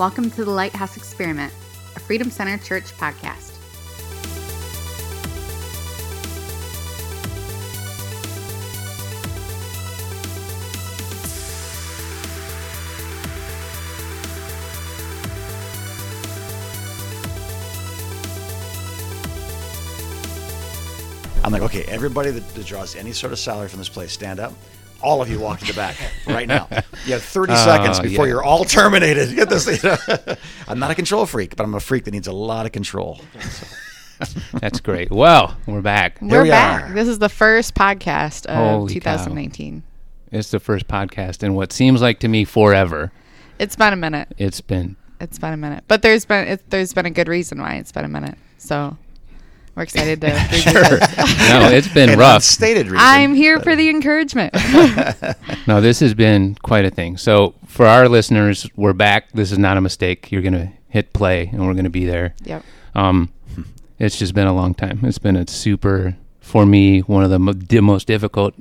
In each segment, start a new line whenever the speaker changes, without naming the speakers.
Welcome to the Lighthouse Experiment, a Freedom Center Church podcast.
I'm like, okay, everybody that, that draws any sort of salary from this place, stand up. All of you walk to the back right now. You have 30 seconds uh, before
yeah.
you're all terminated. Get this. You know? I'm not a control freak, but I'm a freak that needs a lot of control.
That's great. Well, we're back.
We're
we
back.
are.
This is the first podcast of
Holy cow.
2019.
It's the first podcast in what seems like to me forever.
It's been a minute.
It's been
It's been a minute, but there's been it, there's been a good reason why it's been a minute. So we're excited to. revisit it.
no, it's been
An
rough.
Unstated reason.
I'm here for the encouragement.
No, this has been quite a thing. So for our listeners, we're back. This is not a mistake. You're gonna hit play, and we're gonna be there.
yep.
Um, it's just been a long time. It's been a super for me one of the mo- di- most difficult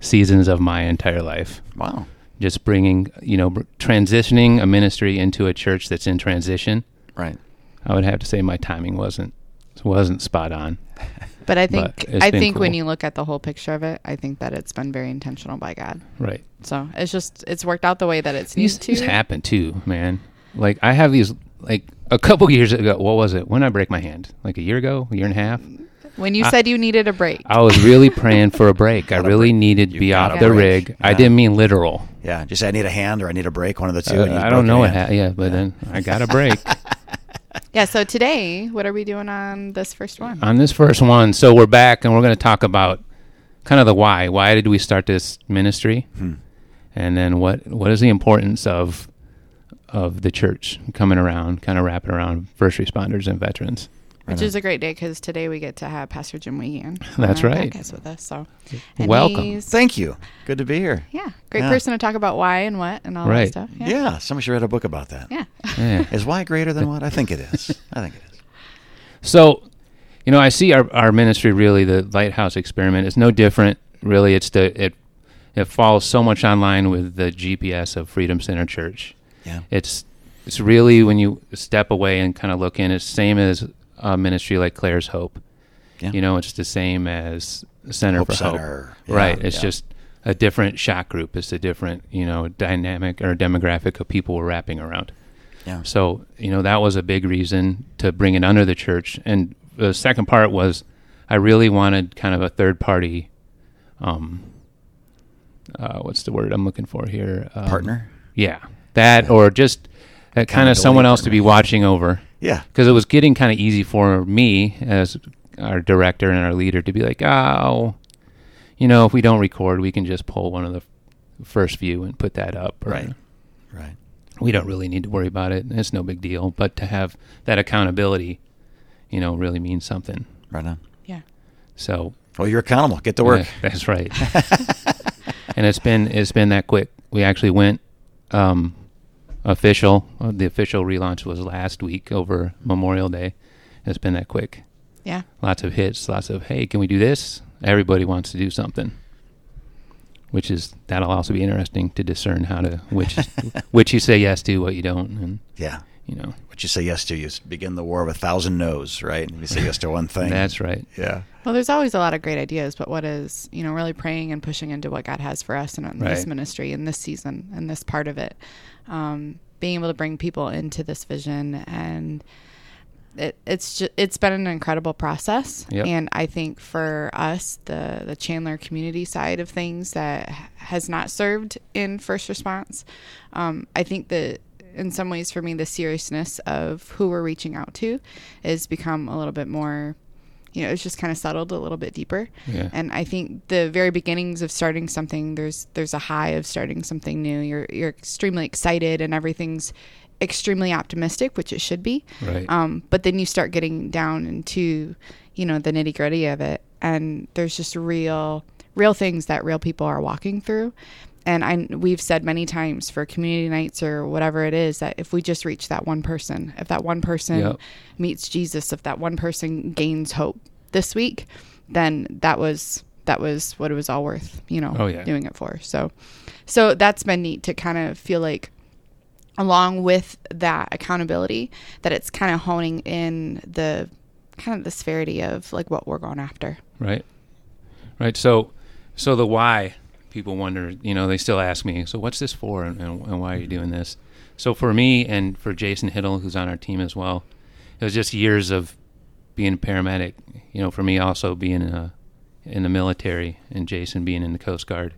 seasons of my entire life.
Wow.
Just bringing, you know, br- transitioning a ministry into a church that's in transition.
Right.
I would have to say my timing wasn't wasn't spot on.
But I think
it's
I
been
think when you look at the whole picture of it, I think that it's been very intentional by God.
Right.
So it's just it's worked out the way that it's
These
needs
things
to.
happen too, man. Like I have these like a couple years ago. What was it? When I break my hand? Like a year ago, a year and a half.
When you said you needed a break,
I was really praying for a break. I really
break.
needed to be
gotta
off the
break.
rig. I didn't mean literal.
Yeah. Just say I need a hand or I need a break. One of the two.
Uh,
and
I don't know
your
what.
hand.
Ha- yeah, but then I got a break
yeah. So today, what are we doing on this first one?
on this first one. So we're back, and we're going to talk about kind of the why. Why did we start this ministry?
Hmm.
And then what? What is the importance of of the church coming around, kind of wrapping around first responders and veterans?
Which is a great day because today we get to have Pastor Jim Wiegand.
That's right.
podcast with us. So and
Welcome.
Thank you. Good to be here.
Yeah, great
Yeah.
person to talk about why and what and all
Right.
that stuff.
Yeah.
Yeah.
Somebody should write a book about that.
Yeah.
Yeah.
Is why greater than what? I think it is. I think it is.
So, you know, I see our, our ministry really the lighthouse experiment is no different. Really, it's the it it falls so much online with the GPS of Freedom Center Church.
Yeah.
It's it's really when you step away and kind of look in, it's same as a ministry like Claire's Hope.
Yeah.
You know, it's the same as Center
Hope
for
Center.
Hope.
Yeah,
right. It's
yeah.
just a different shot group. It's a different, you know, dynamic or demographic of people we're wrapping around.
Yeah.
So, you know, that was a big reason to bring it under the church. And the second part was I really wanted kind of a third party, um, uh, what's the word I'm looking for here? Um,
Partner.
Yeah. That or just uh, kind of someone else to be watching over.
Yeah.
Because it was getting kind of easy for me as our director and our leader to be like, oh, you know, if we don't record, we can just pull one of the first view and put that up. or-
Right. Right.
we don't really need to worry about it. It's no big deal. But to have that accountability, you know, really means something.
Right on.
Yeah.
So
Well, you're accountable. Get to work.
yeah, that's right. and it's been it's been that quick. We actually went um, official. uh, The official relaunch was last week over Memorial Day. It's been that quick.
Yeah.
Lots of hits. Lots of hey, can we do this? Everybody wants to do something. Which is that'll also be interesting to discern how to which which you say yes to, what you don't, and
Yeah.
you know.
What you say yes to, you begin the war of a thousand no's, right? If you say yes to one thing.
That's right.
yeah.
Well, there's always a lot of great ideas, but what is, you know, really praying and pushing into what God has for us in this
Right.
ministry in this season and this part of it. Um, being able to bring people into this vision and it, it's just, it's been an incredible process.
Yep.
And I think for us, the, the Chandler community side of things that has not served in first response, um, I think that in some ways for me, the seriousness of who we're reaching out to is become a little bit more you know, it's just kind of settled a little bit deeper.
Yeah.
And I think the very beginnings of starting something, there's there's a high of starting something new. You're you're extremely excited and everything's extremely optimistic, which it should be.
Right.
Um, but then you start getting down into, you know, the nitty gritty of it, and there's just real real things that real people are walking through. And I, we've said many times for community nights or whatever it is that if we just reach that one person, if that one person
Yep.
meets Jesus, if that one person gains hope this week, then that was that was what it was all worth, you know,
Oh, yeah.
doing it for. So, so that's been neat to kind of feel like along with that accountability that it's kind of honing in the kind of the severity of like what we're going after
right right so so the why people wonder you know they still ask me so what's this for and, and, and why are you doing this so for me and for jason hiddle who's on our team as well it was just years of being a paramedic you know for me also being a, in the military and jason being in the coast guard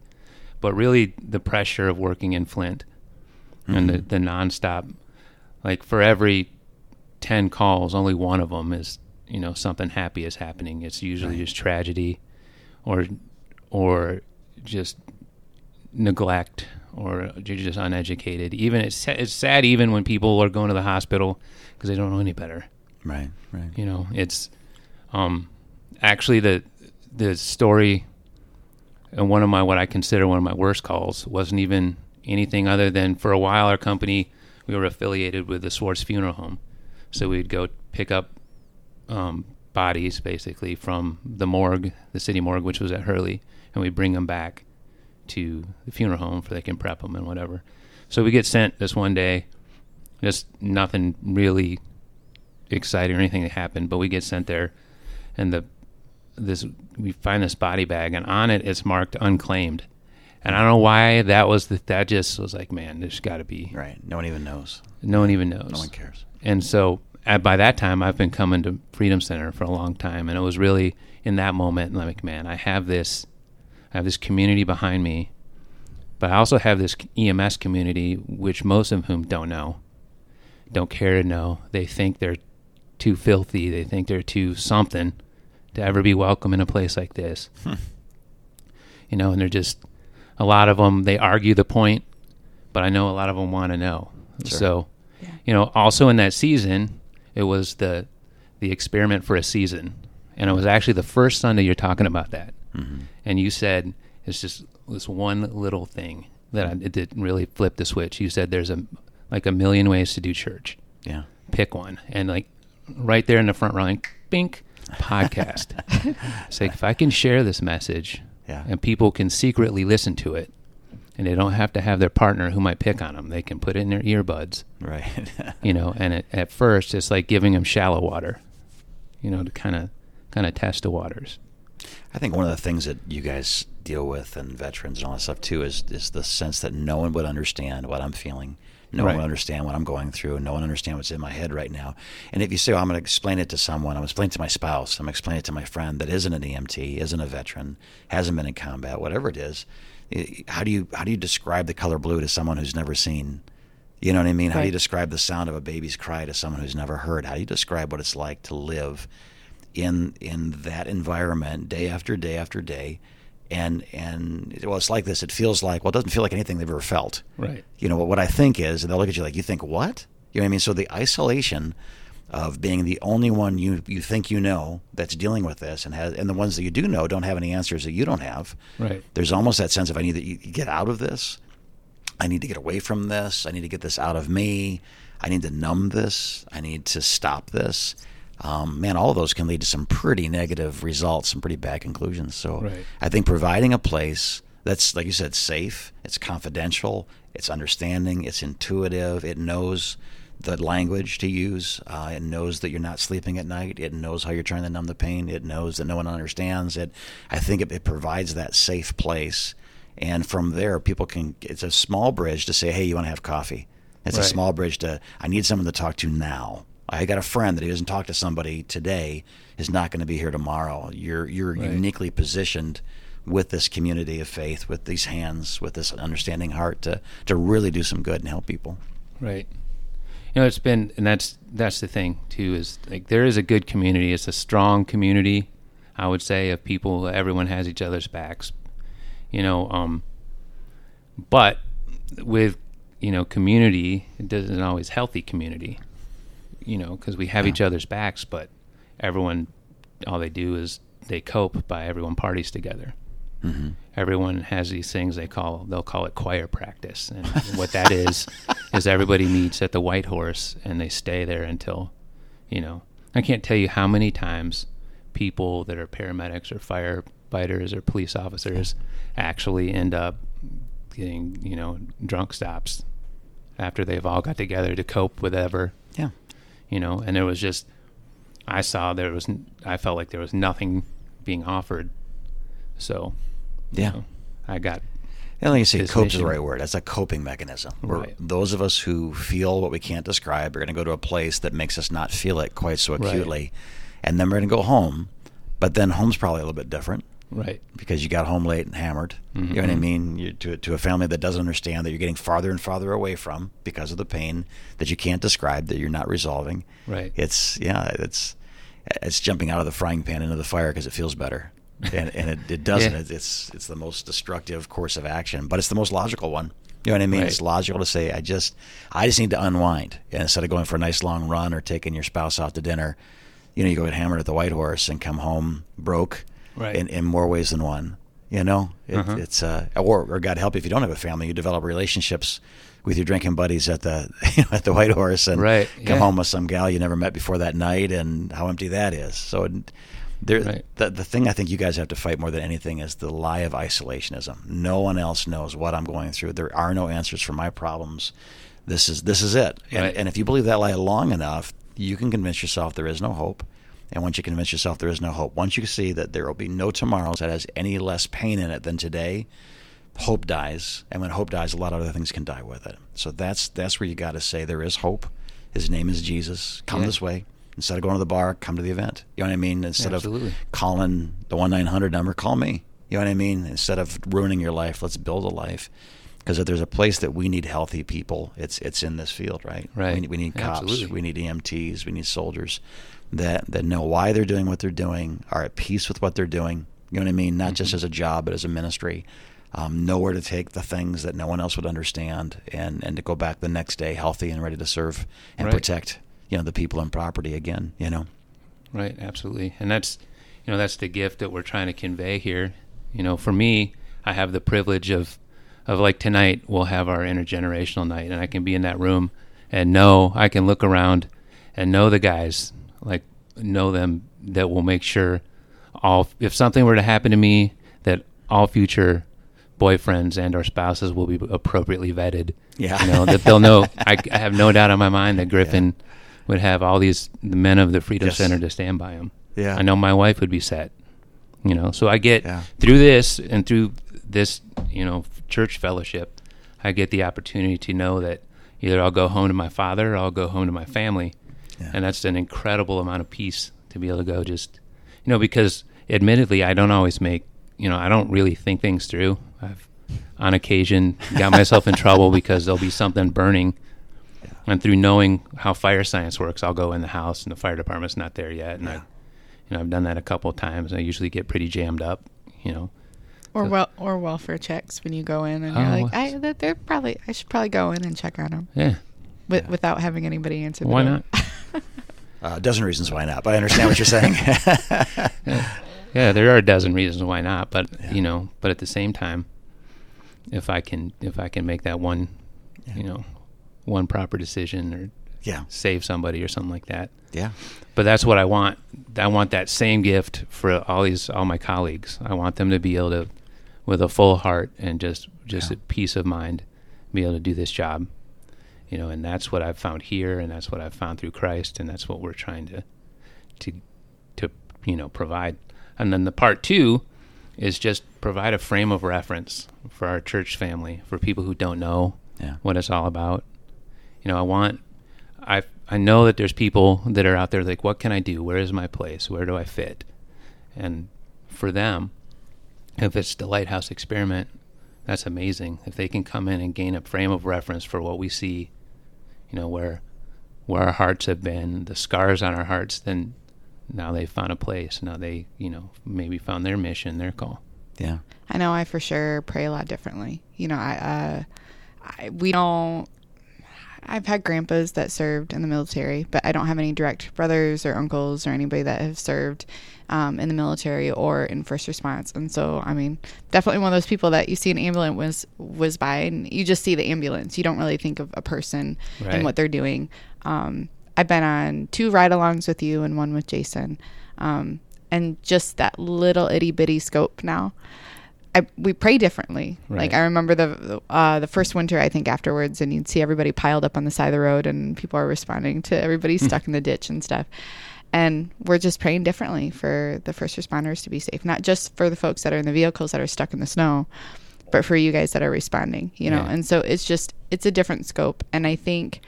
but really the pressure of working in flint mm-hmm. and the, the nonstop like for every 10 calls only one of them is you know something happy is happening it's usually right. just tragedy or or just neglect or you're just uneducated. Even it's it's sad even when people are going to the hospital because they don't know any better.
Right, right.
You know, it's um actually the the story and one of my what I consider one of my worst calls wasn't even anything other than for a while our company we were affiliated with the Swartz Funeral Home, so we'd go pick up um, bodies basically from the morgue, the city morgue, which was at Hurley, and we bring them back to the funeral home for they can prep them and whatever. So we get sent this one day, just nothing really exciting or anything that happened, but we get sent there, and the this we find this body bag, and on it it's marked unclaimed. And I don't know why that was the, that just was like, man, there's got to be
right. No one even knows.
No one even knows.
No one cares.
And so at, by that time, I've been coming to Freedom Center for a long time, and it was really in that moment, like, man, I have this, I have this community behind me, but I also have this EMS community, which most of whom don't know, don't care to know. They think they're too filthy. They think they're too something to ever be welcome in a place like this. Hmm. You know, and they're just a lot of them. They argue the point, but I know a lot of them want to know. Sure. So, yeah. you know, also in that season, it was the the experiment for a season, and it was actually the first Sunday you're talking about that, mm-hmm. and you said it's just this one little thing that I, it didn't really flip the switch. You said there's a like a million ways to do church.
Yeah,
pick one, and like right there in the front row, bink podcast. it's like if I can share this message,
yeah.
and people can secretly listen to it, and they don't have to have their partner who might pick on them. They can put it in their earbuds,
right?
you know, and it, at first it's like giving them shallow water, you know, to kind of kind of test the waters.
I think one of the things that you guys deal with and veterans and all that stuff too is is the sense that no one would understand what I'm feeling. No right. one would understand what I'm going through, and no one understand what's in my head right now. And if you say, oh, "I'm going to explain it to someone," I'm explaining it to my spouse, I'm explaining it to my friend that isn't an EMT, isn't a veteran, hasn't been in combat, whatever it is how do you how do you describe the color blue to someone who's never seen you know what i mean? Right. how do you describe the sound of a baby's cry to someone who's never heard? How do you describe what it's like to live in in that environment day after day after day? And and well it's like this. It feels like well it doesn't feel like anything they've ever felt.
Right.
You know what, what i think is and they'll look at you like you think what? You know what i mean? So the isolation of being the only one you you think you know that's dealing with this and has and the ones that you do know don't have any answers that you don't have.
Right.
There's almost that sense of I need to get out of this. I need to get away from this. I need to get this out of me. I need to numb this. I need to stop this. Um, man, all of those can lead to some pretty negative results, some pretty bad conclusions. So
right.
I think providing a place that's, like you said, safe, it's confidential, it's understanding, it's intuitive, it knows the language to use. Uh, it knows that you're not sleeping at night. It knows how you're trying to numb the pain. It knows that no one understands it. I think it, it provides that safe place. And from there, people can, it's a small bridge to say, hey, you want to have coffee? It's right. a small bridge to, I need someone to talk to now. I got a friend that he doesn't talk to somebody today is not going to be here tomorrow. You're, you're right. uniquely positioned with this community of faith, with these hands, with this understanding heart to, to really do some good and help people.
Right you know, it's been, and that's that's the thing too. Is like there is a good community. It's a strong community, I would say, of people. Everyone has each other's backs. You know, um, but with you know community, it doesn't always healthy community. You know, because we have yeah. each other's backs, but everyone, all they do is they cope by everyone parties together. Mm-hmm. Everyone has these things they call they'll call it choir practice, and what that is is everybody meets at the White Horse and they stay there until, you know, I can't tell you how many times people that are paramedics or firefighters or police officers actually end up getting you know drunk stops after they've all got together to cope with ever.
Yeah.
You know, and it was just I saw there was I felt like there was nothing being offered. So,
Yeah.
I got
And like you say,
his
cope is the right word. That's a coping mechanism. Where
Right.
Those of us who feel what we can't describe are going to go to a place that makes us not feel it quite so
Right.
acutely, and then we're going to go home. But then home's probably a little bit different
right.
because you got home late and hammered. You know what I
Mhm.
mean? You're to to a family that doesn't understand that you're getting farther and farther away from because of the pain that you can't describe that you're not resolving.
Right.
It's yeah, it's it's jumping out of the frying pan into the fire because it feels better, and and it, it doesn't.
Yeah.
It's it's the most destructive course of action, but it's the most logical one. You know what I mean?
Right.
It's logical to say I just I just need to unwind and instead of going for a nice long run or taking your spouse out to dinner. You know, you go get hammered at the White Horse and come home broke
Right.
in, in more ways than one. You know, it,
Uh-huh.
it's uh, or or God help you if you don't have a family, you develop relationships with your drinking buddies at the you know, at the White Horse and
Right,
come
yeah.
home with some gal you never met before that night, and how empty that is. So, it- there,
Right.
the the thing I think you guys have to fight more than anything is the lie of isolationism. No one else knows what I'm going through. There are no answers for my problems. This is this is it. And,
Right.
and if you believe that lie long enough, you can convince yourself there is no hope. And once you convince yourself there is no hope, once you see that there will be no tomorrow that has any less pain in it than today, hope dies. And when hope dies, a lot of other things can die with it. So that's that's where you got to say there is hope. His name is Jesus. Come
Yeah.
this way. Instead of going to the bar, come to the event. You know what I mean? Instead
Absolutely.
of calling the one nine hundred number, call me. You know what I mean? Instead of ruining your life, let's build a life. Because if there's a place that we need healthy people, it's it's in this field, right?
Right.
We need, we need cops.
Absolutely.
We need EMTs. We need soldiers that that know why they're doing what they're doing, are at peace with what they're doing. You know what I mean? Not just
Mhm.
as a job, but as a ministry. Um, know where to take the things that no one else would understand, and and to go back the next day healthy and ready to serve and
Right.
protect you know the people and property again. You know.
Right, absolutely. And that's you know, that's the gift that we're trying to convey here. You know, for me, I have the privilege of of like tonight we'll have our intergenerational night and I can be in that room and know I can look around and know the guys, like know them that will make sure all if something were to happen to me that all future boyfriends and or spouses will be appropriately vetted.
Yeah.
You know, that they'll know I, I have no doubt in my mind that Griffin would have all these the men of the Freedom
Yes.
Center to stand by him.
Yeah.
I know my wife would be set. You know, so I get
Yeah.
through this and through this, you know, church fellowship, I get the opportunity to know that either I'll go home to my father or I'll go home to my family.
Yeah.
And that's an incredible amount of peace to be able to go just, you know, because admittedly, I don't always make, you know, I don't really think things through. I've on occasion got myself in trouble because there'll be something burning. And through knowing how fire science works, I'll go in the house and the fire department's not there yet. And I, you know, I've done that a couple of times. I usually get pretty jammed up, you know.
Or
So-
well, or welfare checks when you go in and you're like, I, they're- they're probably, I should probably go in and check on them
Yeah.
with,
Yeah.
without having anybody answer.
Why
door.
not?
Uh, a dozen reasons why not, but I understand what you're saying.
Yeah. yeah, there are a dozen reasons why not, but
Yeah.
you know, but at the same time, if I can, if I can make that one,
Yeah.
you know, one proper decision or
yeah,
save somebody or something like that.
yeah,
But that's what I want. I want that same gift for all these, all my colleagues. I want them to be able to, with a full heart and just, just
Yeah.
a peace of mind, be able to do this job. You know, and that's what I've found here, and that's what I've found through Christ, and that's what we're trying to, to, to, you know, provide. And then the part two is just provide a frame of reference for our church family, for people who don't know
yeah,
what it's all about. You know, I want I I know that there's people that are out there like what can I do? Where is my place? Where do I fit? And for them, if it's the lighthouse experiment, that's amazing. If they can come in and gain a frame of reference for what we see, you know, where where our hearts have been, the scars on our hearts, then now they've found a place. Now they, you know, maybe found their mission, their call.
yeah,
I know I for sure pray a lot differently. You know, I, uh, I we don't. I've had grandpas that served in the military, but I don't have any direct brothers or uncles or anybody that have served um, in the military or in first response. And so, I mean, definitely one of those people that you see an ambulance was was by, and you just see the ambulance. You don't really think of a person
Right.
and what they're doing. Um, I've been on two ride-alongs with you and one with Jason, um, and just that little itty bitty scope now I, we pray differently.
Right.
Like I remember the uh, the first winter, I think afterwards, and you'd see everybody piled up on the side of the road, and people are responding to everybody
Hmm.
stuck in the ditch and stuff. And we're just praying differently for the first responders to be safe, not just for the folks that are in the vehicles that are stuck in the snow, but for you guys that are responding. You know,
Yeah.
and so it's just it's a different scope, and I think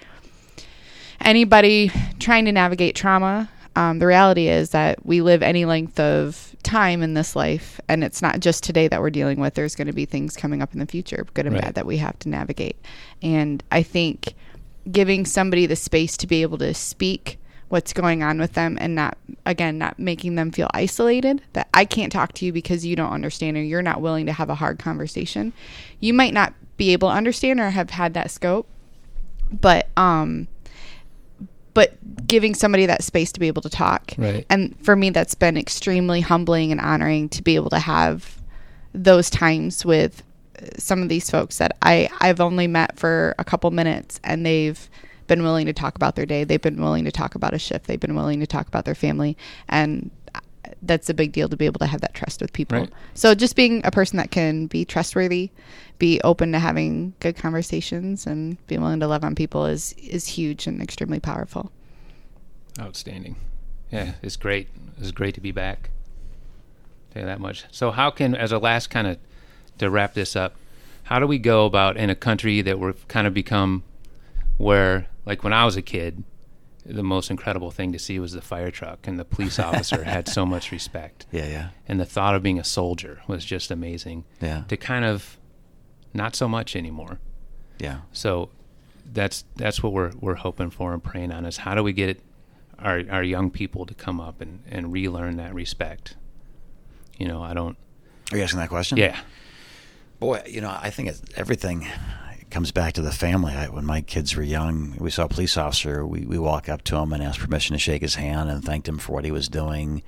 anybody trying to navigate trauma, um, the reality is that we live any length of time in this life, and it's not just today that we're dealing with. There's going to be things coming up in the future, good and
Right.
bad, that we have to navigate. And I think giving somebody the space to be able to speak what's going on with them and not again not making them feel isolated that I can't talk to you because you don't understand or you're not willing to have a hard conversation. You might not be able to understand or have had that scope, but um but giving somebody that space to be able to talk.
Right.
And for me that's been extremely humbling and honoring to be able to have those times with uh, some of these folks that I I've only met for a couple minutes and they've been willing to talk about their day. They've been willing to talk about a shift. They've been willing to talk about their family and that's a big deal to be able to have that trust with people.
Right.
So just being a person that can be trustworthy, be open to having good conversations and be willing to love on people is is huge and extremely powerful.
Outstanding. Yeah, it's great. It's great to be back. You that much. So, how can, as a last kind of to wrap this up, how do we go about in a country that we're kind of become where, like when I was a kid, the most incredible thing to see was the fire truck and the police officer had so much respect.
Yeah, yeah,
And the thought of being a soldier was just amazing.
yeah,
To kind of not so much anymore.
yeah.
So that's that's what we're we're hoping for and praying on is how do we get our our young people to come up and and relearn that respect. You know, I don't.
Are you asking that question?
Yeah,
Boy, you know, I think it's, everything comes back to the family. I, when my kids were young, we saw a police officer. We, we walk up to him and ask permission to shake his hand and thanked him for what he was doing.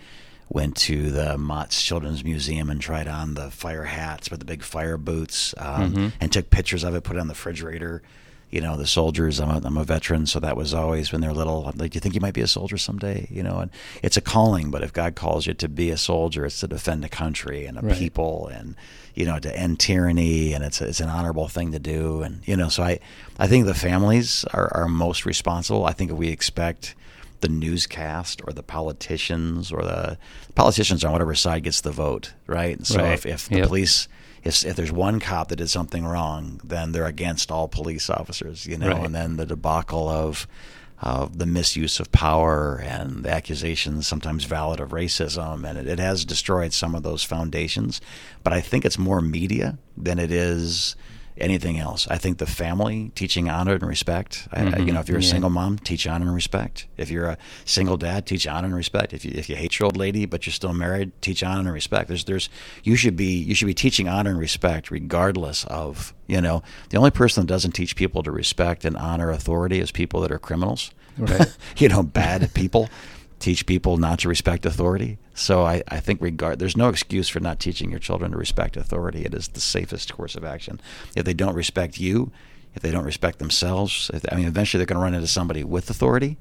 Went to the Mott's Children's Museum and tried on the fire hats with the big fire boots um, and took pictures of it, put it on the refrigerator. You know, the soldiers, I'm a, I'm a veteran, so that was always when they're little. I'm like, do you think you might be a soldier someday? You know, and it's a calling, but if God calls you to be a soldier, it's to defend a country and a
Right.
people and you know to end tyranny and it's it's an honorable thing to do and you know so I I think the families are, are most responsible I think if we expect the newscast or the politicians or the politicians on whatever side gets the vote right and so
Right.
if, if the
Yep.
police if, if there's one cop that did something wrong then they're against all police officers you know
Right.
and then the debacle of of the misuse of power and the accusations, sometimes valid, of racism, and it, it has destroyed some of those foundations. But I think it's more media than it is anything else. I think the family teaching honor and respect. I, I- you
mm-hmm.
know, if you're a
Yeah.
single mom, teach honor and respect. If you're a single dad, teach honor and respect. If you if you hate your old lady but you're still married, teach honor and respect. There's there's you should be you should be teaching honor and respect regardless of you know the only person that doesn't teach people to respect and honor authority is people that are criminals.
Right.
you know, bad people teach people not to respect authority. So I, I think regard there's no excuse for not teaching your children to respect authority. It is the safest course of action. If they don't respect you, if they don't respect themselves, if, I mean, eventually they're going to run into somebody with authority.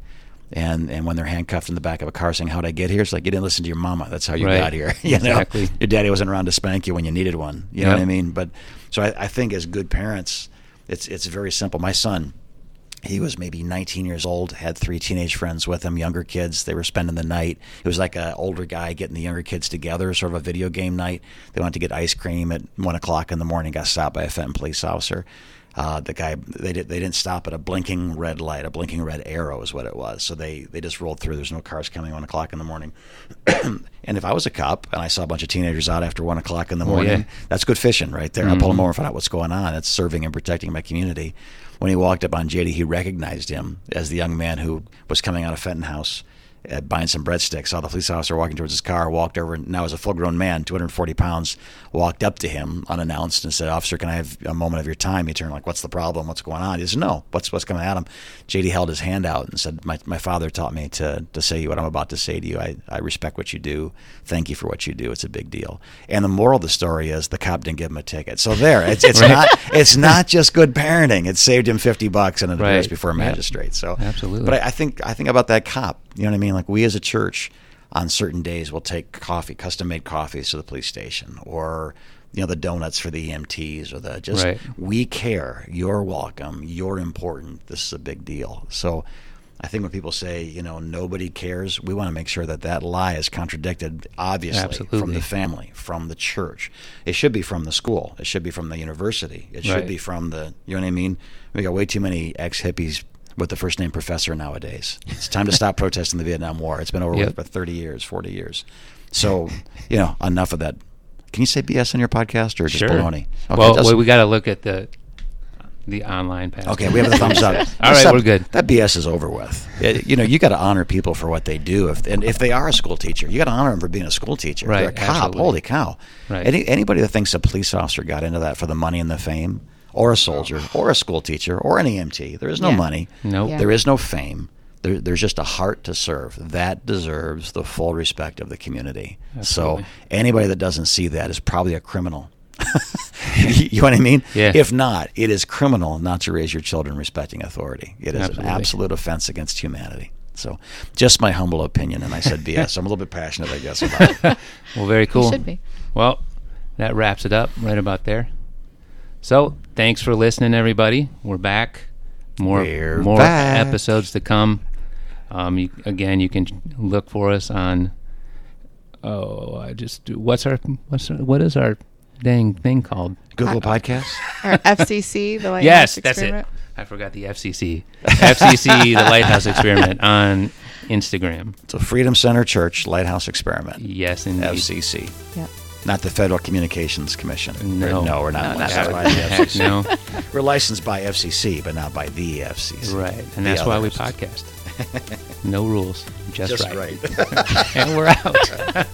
And and when they're handcuffed in the back of a car saying, "How'd I get here?" It's like you didn't listen to your mama. That's how you
Right.
got here. You know,
Exactly.
your daddy wasn't around to spank you when you needed one. You know what I mean? But so I, I think as good parents, it's it's very simple. My son, he was maybe 19 years old, had three teenage friends with him, younger kids. They were spending the night. It was like an older guy getting the younger kids together, sort of a video game night. They went to get ice cream at one o'clock in the morning. Got stopped by a Fenton police officer. Uh, the guy they did they didn't stop at a blinking red light, a blinking red arrow is what it was. So they they just rolled through. There's no cars coming one o'clock in the morning. and if I was a cop and I saw a bunch of teenagers out after one o'clock in the
Oh,
morning,
yeah.
that's good fishing right there. I pull them over and find out what's going on. That's serving and protecting my community. When he walked up on JD, he recognized him as the young man who was coming out of Fenton House uh, buying some breadsticks. Saw the police officer walking towards his car, walked over, and now as a full grown man, 240 pounds, walked up to him unannounced and said, Officer, can I have a moment of your time? He turned like, What's the problem? What's going on? He said, No, what's what's coming at him? JD held his hand out and said, My, my father taught me to, to say what I'm about to say to you. I, I respect what you do. Thank you for what you do. It's a big deal. And the moral of the story is the cop didn't give him a ticket. So there, it's, it's
Right.
not it's not just good parenting. It saved him 50 bucks and an
Right.
appearance before a magistrate. So
Absolutely.
But I, I think I think about that cop. You know what I mean? Like we as a church on certain days will take coffee, custom made coffees to the police station, or you know the donuts for the EMTs or the just
Right.
we care. You're welcome. You're important. This is a big deal. So I think when people say, you know, nobody cares, we want to make sure that that lie is contradicted, obviously, from the family, from the church. It should be from the school. It should be from the university. It should
Right.
be from the, you know what I mean? We got way too many ex hippies with the first name professor nowadays. It's time to stop protesting the Vietnam War. It's been over
Yep.
with for 30 years, 40 years. So, you know, enough of that. Can you say BS on your podcast or just
Sure.
baloney? Okay,
well, well, we got to look at the the online passage.
Okay, we have the thumbs up.
All right, we're good.
That BS is over with. It- you know, you got to honor people for what they do. If and if they are a school teacher, you got to honor them for being a school teacher. They're a cop.
absolutely.
Holy cow!
Right.
Any, anybody that thinks a police officer got into that for the money and the fame, or a soldier, or a school teacher, or an EMT, there is no
Yeah.
money.
Nope.
Yeah.
There is no fame. There, there's just a heart to serve. That deserves the full respect of the community.
Absolutely.
So anybody that doesn't see that is probably a criminal. you know what I mean?
Yeah.
If not, it is criminal not to raise your children respecting authority. It is
Absolutely.
an absolute offense against humanity. So, just my humble opinion, and I said BS. I'm a little bit passionate, I guess, about it.
Well, very cool.
should be.
Well, that wraps it up right about there. So, thanks for listening, everybody. We're back. More
We're
more
back.
episodes to come. Um, you, again, you can look for us on. Oh, I just what's our what's our, what is our dang thing called?
Google Podcasts.
Or FCC, the Lighthouse Experiment.
yes, that's it. I forgot the FCC. FCC, the Lighthouse Experiment on Instagram.
It's a Freedom Center Church Lighthouse Experiment.
Yes, indeed.
FCC,
Yep.
Not the Federal Communications Commission.
No.
no, we're not.
No,
licensed by the FCC.
no.
We're licensed by FCC, but not by the FCC.
Right, and that's why we podcast. No rules, just,
Just
right.
right.
and we're out.